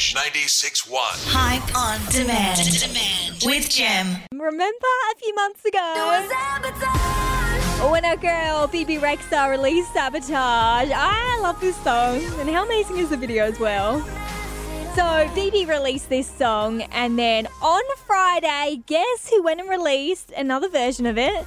Edge 96.1. Hype on demand. Demand with Gem. Remember a few months ago when our girl Bebe Rexha released Sabotage? I love this song, and how amazing is the video as well? So Bebe released this song, and then on Friday, guess who went and released another version of it?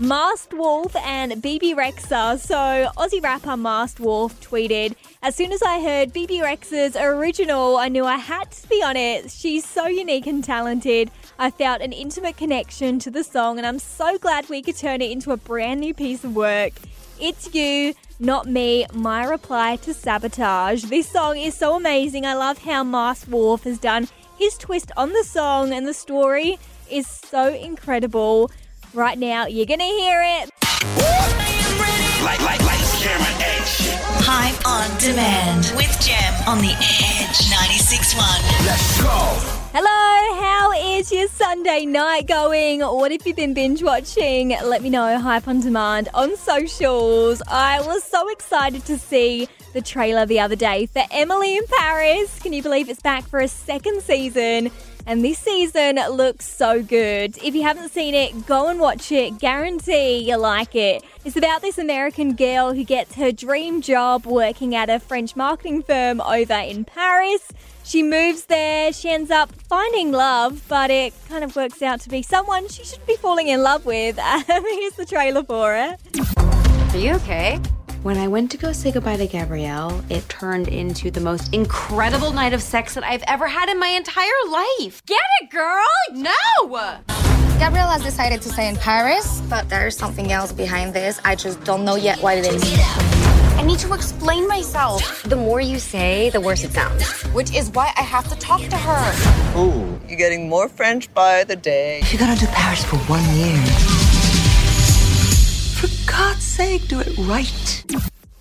Masked Wolf and Bebe Rexha. So Aussie rapper Masked Wolf tweeted, "As soon as I heard Bebe Rexha's original, I knew I had to be on it. She's so unique and talented. I felt an intimate connection to the song, and I'm so glad we could turn it into a brand new piece of work. It's you." Not me, my reply to Sabotage. This song is so amazing. I love how Masked Wolf has done his twist on the song, and the story is so incredible. Right now, you're gonna hear it. Like, like, lights, camera, edge. Hype on demand with Gem on the Edge 96.1. Let's go. Hello, how is your Sunday night going? What have you been binge watching? Let me know, Hype on Demand on socials. I was so excited to see the trailer the other day for Emily in Paris. Can you believe it's back for a second season? And this season looks so good. If you haven't seen it, go and watch it. Guarantee you'll like it. It's about this American girl who gets her dream job working at a French marketing firm over in Paris. She moves there, she ends up finding love, but it kind of works out to be someone she shouldn't be falling in love with. Here's the trailer for it. Are you okay? When I went to go say goodbye to Gabrielle, it turned into the most incredible night of sex that I've ever had in my entire life. Get it, girl? No! Gabrielle has decided to stay in Paris, but there's something else behind this. I just don't know yet what it is. I need to explain myself. The more you say, the worse it sounds. Which is why I have to talk to her. Ooh, you're getting more French by the day. You're gonna do Paris for one year. For God's sake, do it right.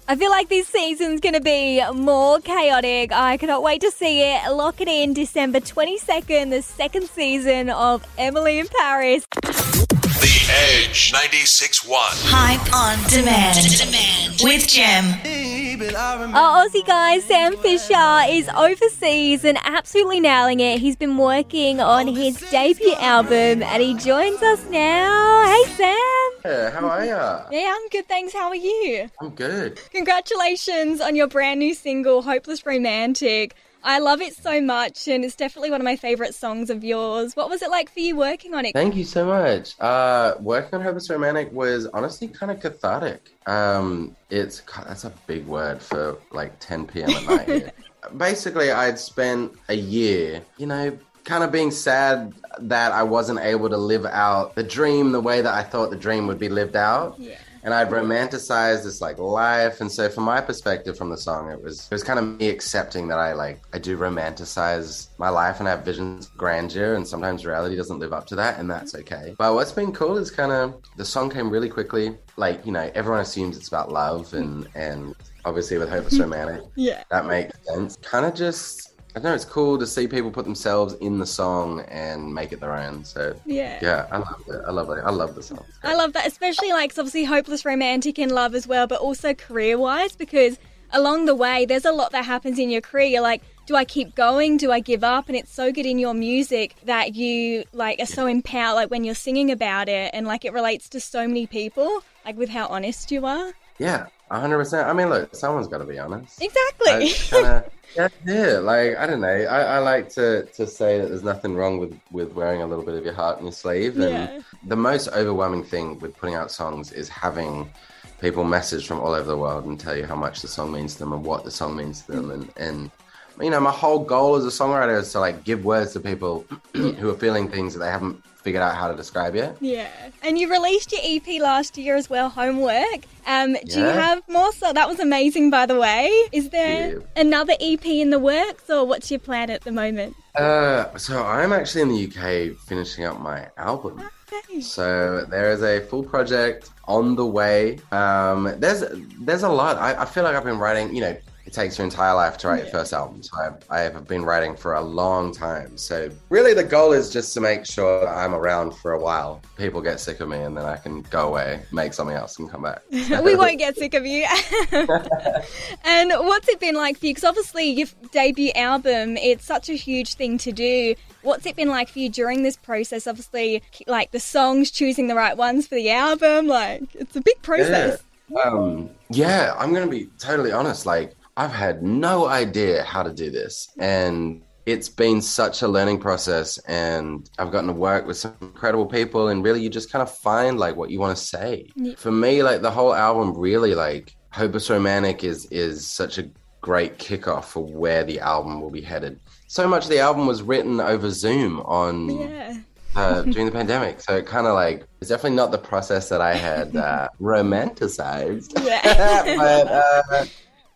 I feel like this season's going to be more chaotic. I cannot wait to see it. Lock it in December 22nd, the second season of Emily in Paris. The Edge 96.1. Hype on demand. Demand with Gem. Our Aussie guy Sam Fischer is overseas and absolutely nailing it. He's been working on his debut album and he joins us now. Hey Sam. Yeah, how are ya? Yeah, I'm good, thanks. How are you? I'm good. Congratulations on your brand new single, Hopeless Romantic. I love it so much, and it's definitely one of my favorite songs of yours. What was it like for you working on it? Thank you so much. Uh, working on Hopeless Romantic was honestly kind of cathartic. Um, it's God, that's a big word for like 10 p.m. at night. Basically, I'd spent a year, you know, kind of being sad that I wasn't able to live out the dream the way that I thought the dream would be lived out. Yeah. and I'd romanticize this like life. And so, from my perspective, from the song, it was it was kind of me accepting that I like I do romanticize my life and I have visions of grandeur, and sometimes reality doesn't live up to that, and that's okay. But what's been cool is kind of the song came really quickly. Like you know, everyone assumes it's about love, and and obviously with Hopeless Romantic, Yeah. that makes sense. Kind of just. I know it's cool to see people put themselves in the song and make it their own. So Yeah. yeah, I love it. I love it. I love the song. I love that, especially like it's obviously hopeless romantic in love as well, but also career wise because along the way there's a lot that happens in your career. You're like, do I keep going? Do I give up? And it's so good in your music that you like are so empowered like when you're singing about it and like it relates to so many people, like with how honest you are. Yeah, hundred percent. I mean, look, someone's got to be honest. Exactly. Kinda, yeah, yeah, like I don't know. I, I like to, to say that there's nothing wrong with, with wearing a little bit of your heart on your sleeve. And Yeah. the most overwhelming thing with putting out songs is having people message from all over the world and tell you how much the song means to them and what the song means to them. Mm. And, and you know, my whole goal as a songwriter is to like give words to people who are feeling things that they haven't figured out how to describe it. Yeah, and you released your EP last year as well, Homework. Um, do you have more? So that was amazing, by the way. Is there Yeah. another EP in the works, or what's your plan at the moment? Uh, so I'm actually in the UK finishing up my album. Okay. So there is a full project on the way. Um, there's there's a lot. I, I feel like I've been writing. You know, it takes your entire life to write your first album. So I, I have been writing for a long time. So really, the goal is just to make sure that I'm around for a while. People get sick of me, and then I can go away, make something else, and come back. we won't get sick of you. and what's it been like for you? Because obviously, your debut album, it's such a huge thing to do. What's it been like for you during this process? Obviously, like the songs, choosing the right ones for the album, like it's a big process. Yeah. Um, yeah, I'm gonna be totally honest. Like, I've had no idea how to do this, and it's been such a learning process. And I've gotten to work with some incredible people, and really, you just kind of find like what you want to say. Yeah. For me, like the whole album, really, like Hopeless Romantic is is such a great kickoff for where the album will be headed. So much of the album was written over Zoom on Yeah. uh, during the pandemic. So it kind of like it's definitely not the process that I had uh, romanticized, Yeah. but uh,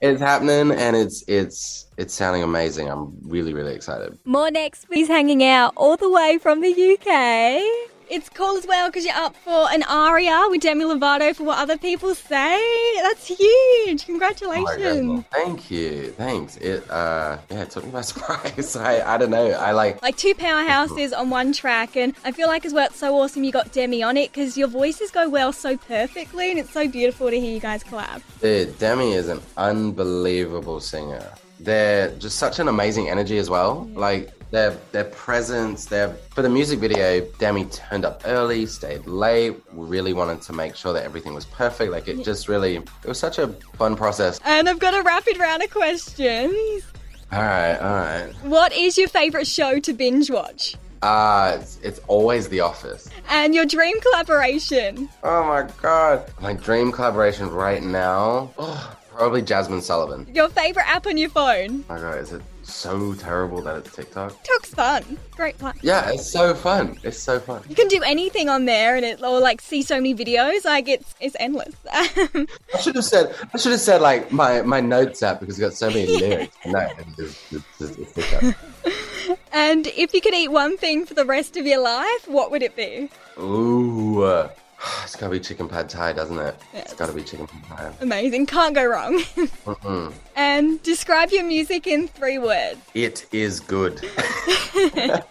it's happening and it's it's it's sounding amazing. I'm really really excited. More next. He's hanging out all the way from the UK. It's cool as well because you're up for an ARIA with Demi Lovato for what other people say. That's huge. Oh Congratulations. well, thank you, thanks. It uh yeah, it took me by surprise. I I don't know. I like like two powerhouses on one track, and I feel like as well it's so awesome you got Demi on it because your voices go well so perfectly, and it's so beautiful to hear you guys collab. Dude, Demi is an unbelievable singer. They're just such an amazing energy as well. Like their their presence, their for the music video, Demi turned up early, stayed late. Really wanted to make sure that everything was perfect. Like it just really it was such a fun process. And I've got a rapid round of questions. All right, all right. What is your favorite show to binge watch? Uh it's, it's always The Office. And your dream collaboration? Oh my god. My dream collaboration right now. Oh, probably Jazmine Sullivan. Your favorite app on your phone? My god, is it so terrible that it's TikTok? TikTok's fun. Great platform. Yeah, it's so fun. It's so fun. You can do anything on there, and it or like see so many videos. Like it's it's endless. I should have said I should have said like my my notes app because it's got so many lyrics. No, it's, it's, it's, it's TikTok. and if you could eat one thing for the rest of your life, what would it be? Ooh, uh, it's gotta be chicken pad thai, doesn't it? Yes. It's gotta be chicken pad thai. Amazing. Can't go wrong. Mm-mm. and describe your music in three words. It is good.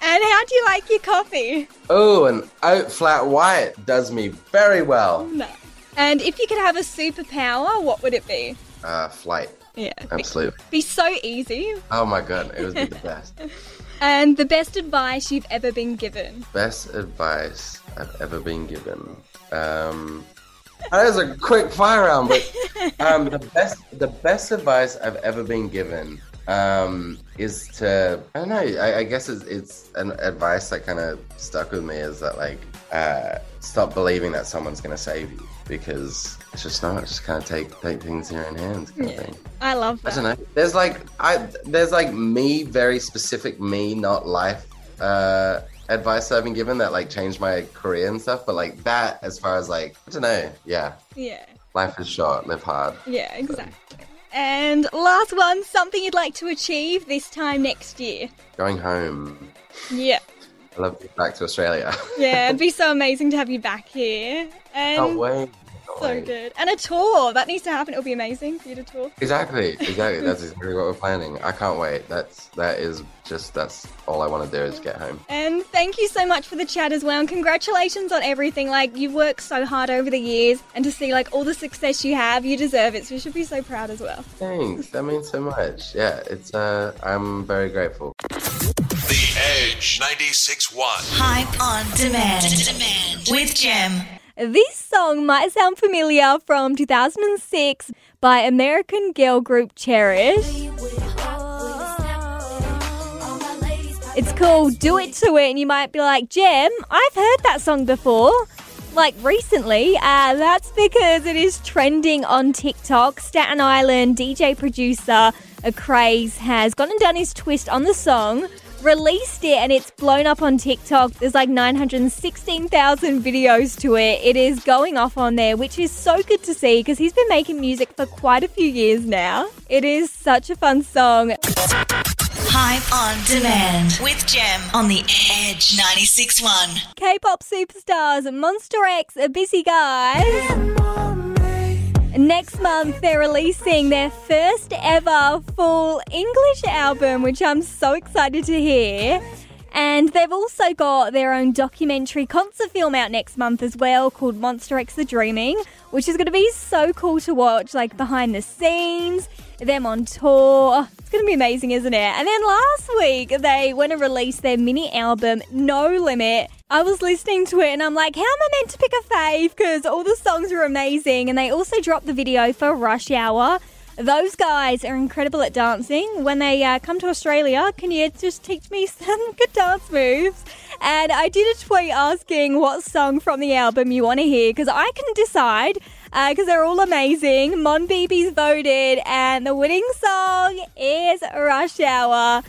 And how do you like your coffee? oh, an oat flat white does me very well. No. And if you could have a superpower, what would it be? Uh, flight, Yeah. absolutely. Be so easy. Oh my god, it would be the best. And the best advice you've ever been given. Best advice I've ever been given. Um, that is a quick fire round, but um, the best the best advice I've ever been given um, is to I don't know. I, I guess it's, it's an advice that kind of stuck with me is that like uh, stop believing that someone's gonna save you because it's just not. Just kind of take take things in your own hands, kind of thing. I love that. I don't know. There's like I there's like me, very specific me, not life uh advice that I've been given that like changed my career and stuff. But like that as far as like I don't know, yeah. Yeah. Life is short, live hard. Yeah, exactly. And last one, something you'd like to achieve this time next year. Going home. Yeah. I love to get back to Australia. Yeah, it'd be so amazing to have you back here. And Can't wait. Can't so wait. good. And a tour. That needs to happen. It'll be amazing for you to tour. Exactly, exactly. That's exactly what we're planning. I can't wait. That's that is just that's all I want to do is get home. And thank you so much for the chat as well. And congratulations on everything. Like, you've worked so hard over the years. And to see, like, all the success you have, you deserve it. So you should be so proud as well. Thanks. That means so much. Yeah, it's uh I'm very grateful. The Edge 96.1. Hype on demand. Demand with Gem. This song might sound familiar from 2006 by American girl group Cherish. It's called Do It To It, and you might be like, Jem, I've heard that song before. Like recently, uh, that's because it is trending on TikTok. Staten Island DJ producer Acraze has gone and done his twist on the song, released it, and it's blown up on TikTok. There's like 916,000 videos to it. It is going off on there, which is so good to see because he's been making music for quite a few years now. It is such a fun song. Hype on demand with Gem on the Edge 96.1. K-pop superstars Monsta X, a busy guy. Next month, they're releasing their first ever full English album, which I'm so excited to hear. And they've also got their own documentary concert film out next month as well called Monsta X The Dreaming, which is going to be so cool to watch, like behind the scenes, them on tour. It's going to be amazing, isn't it? And then last week, they went and released their mini album, No Limit. I was listening to it and I'm like, how am I meant to pick a fave? Because all the songs are amazing. And they also dropped the video for Rush Hour. Those guys are incredible at dancing. When they uh, come to Australia, can you just teach me some good dance moves? And I did a tweet asking what song from the album you want to hear because I can decide because uh, they're all amazing. Monbebe's voted, and the winning song is Rush Hour.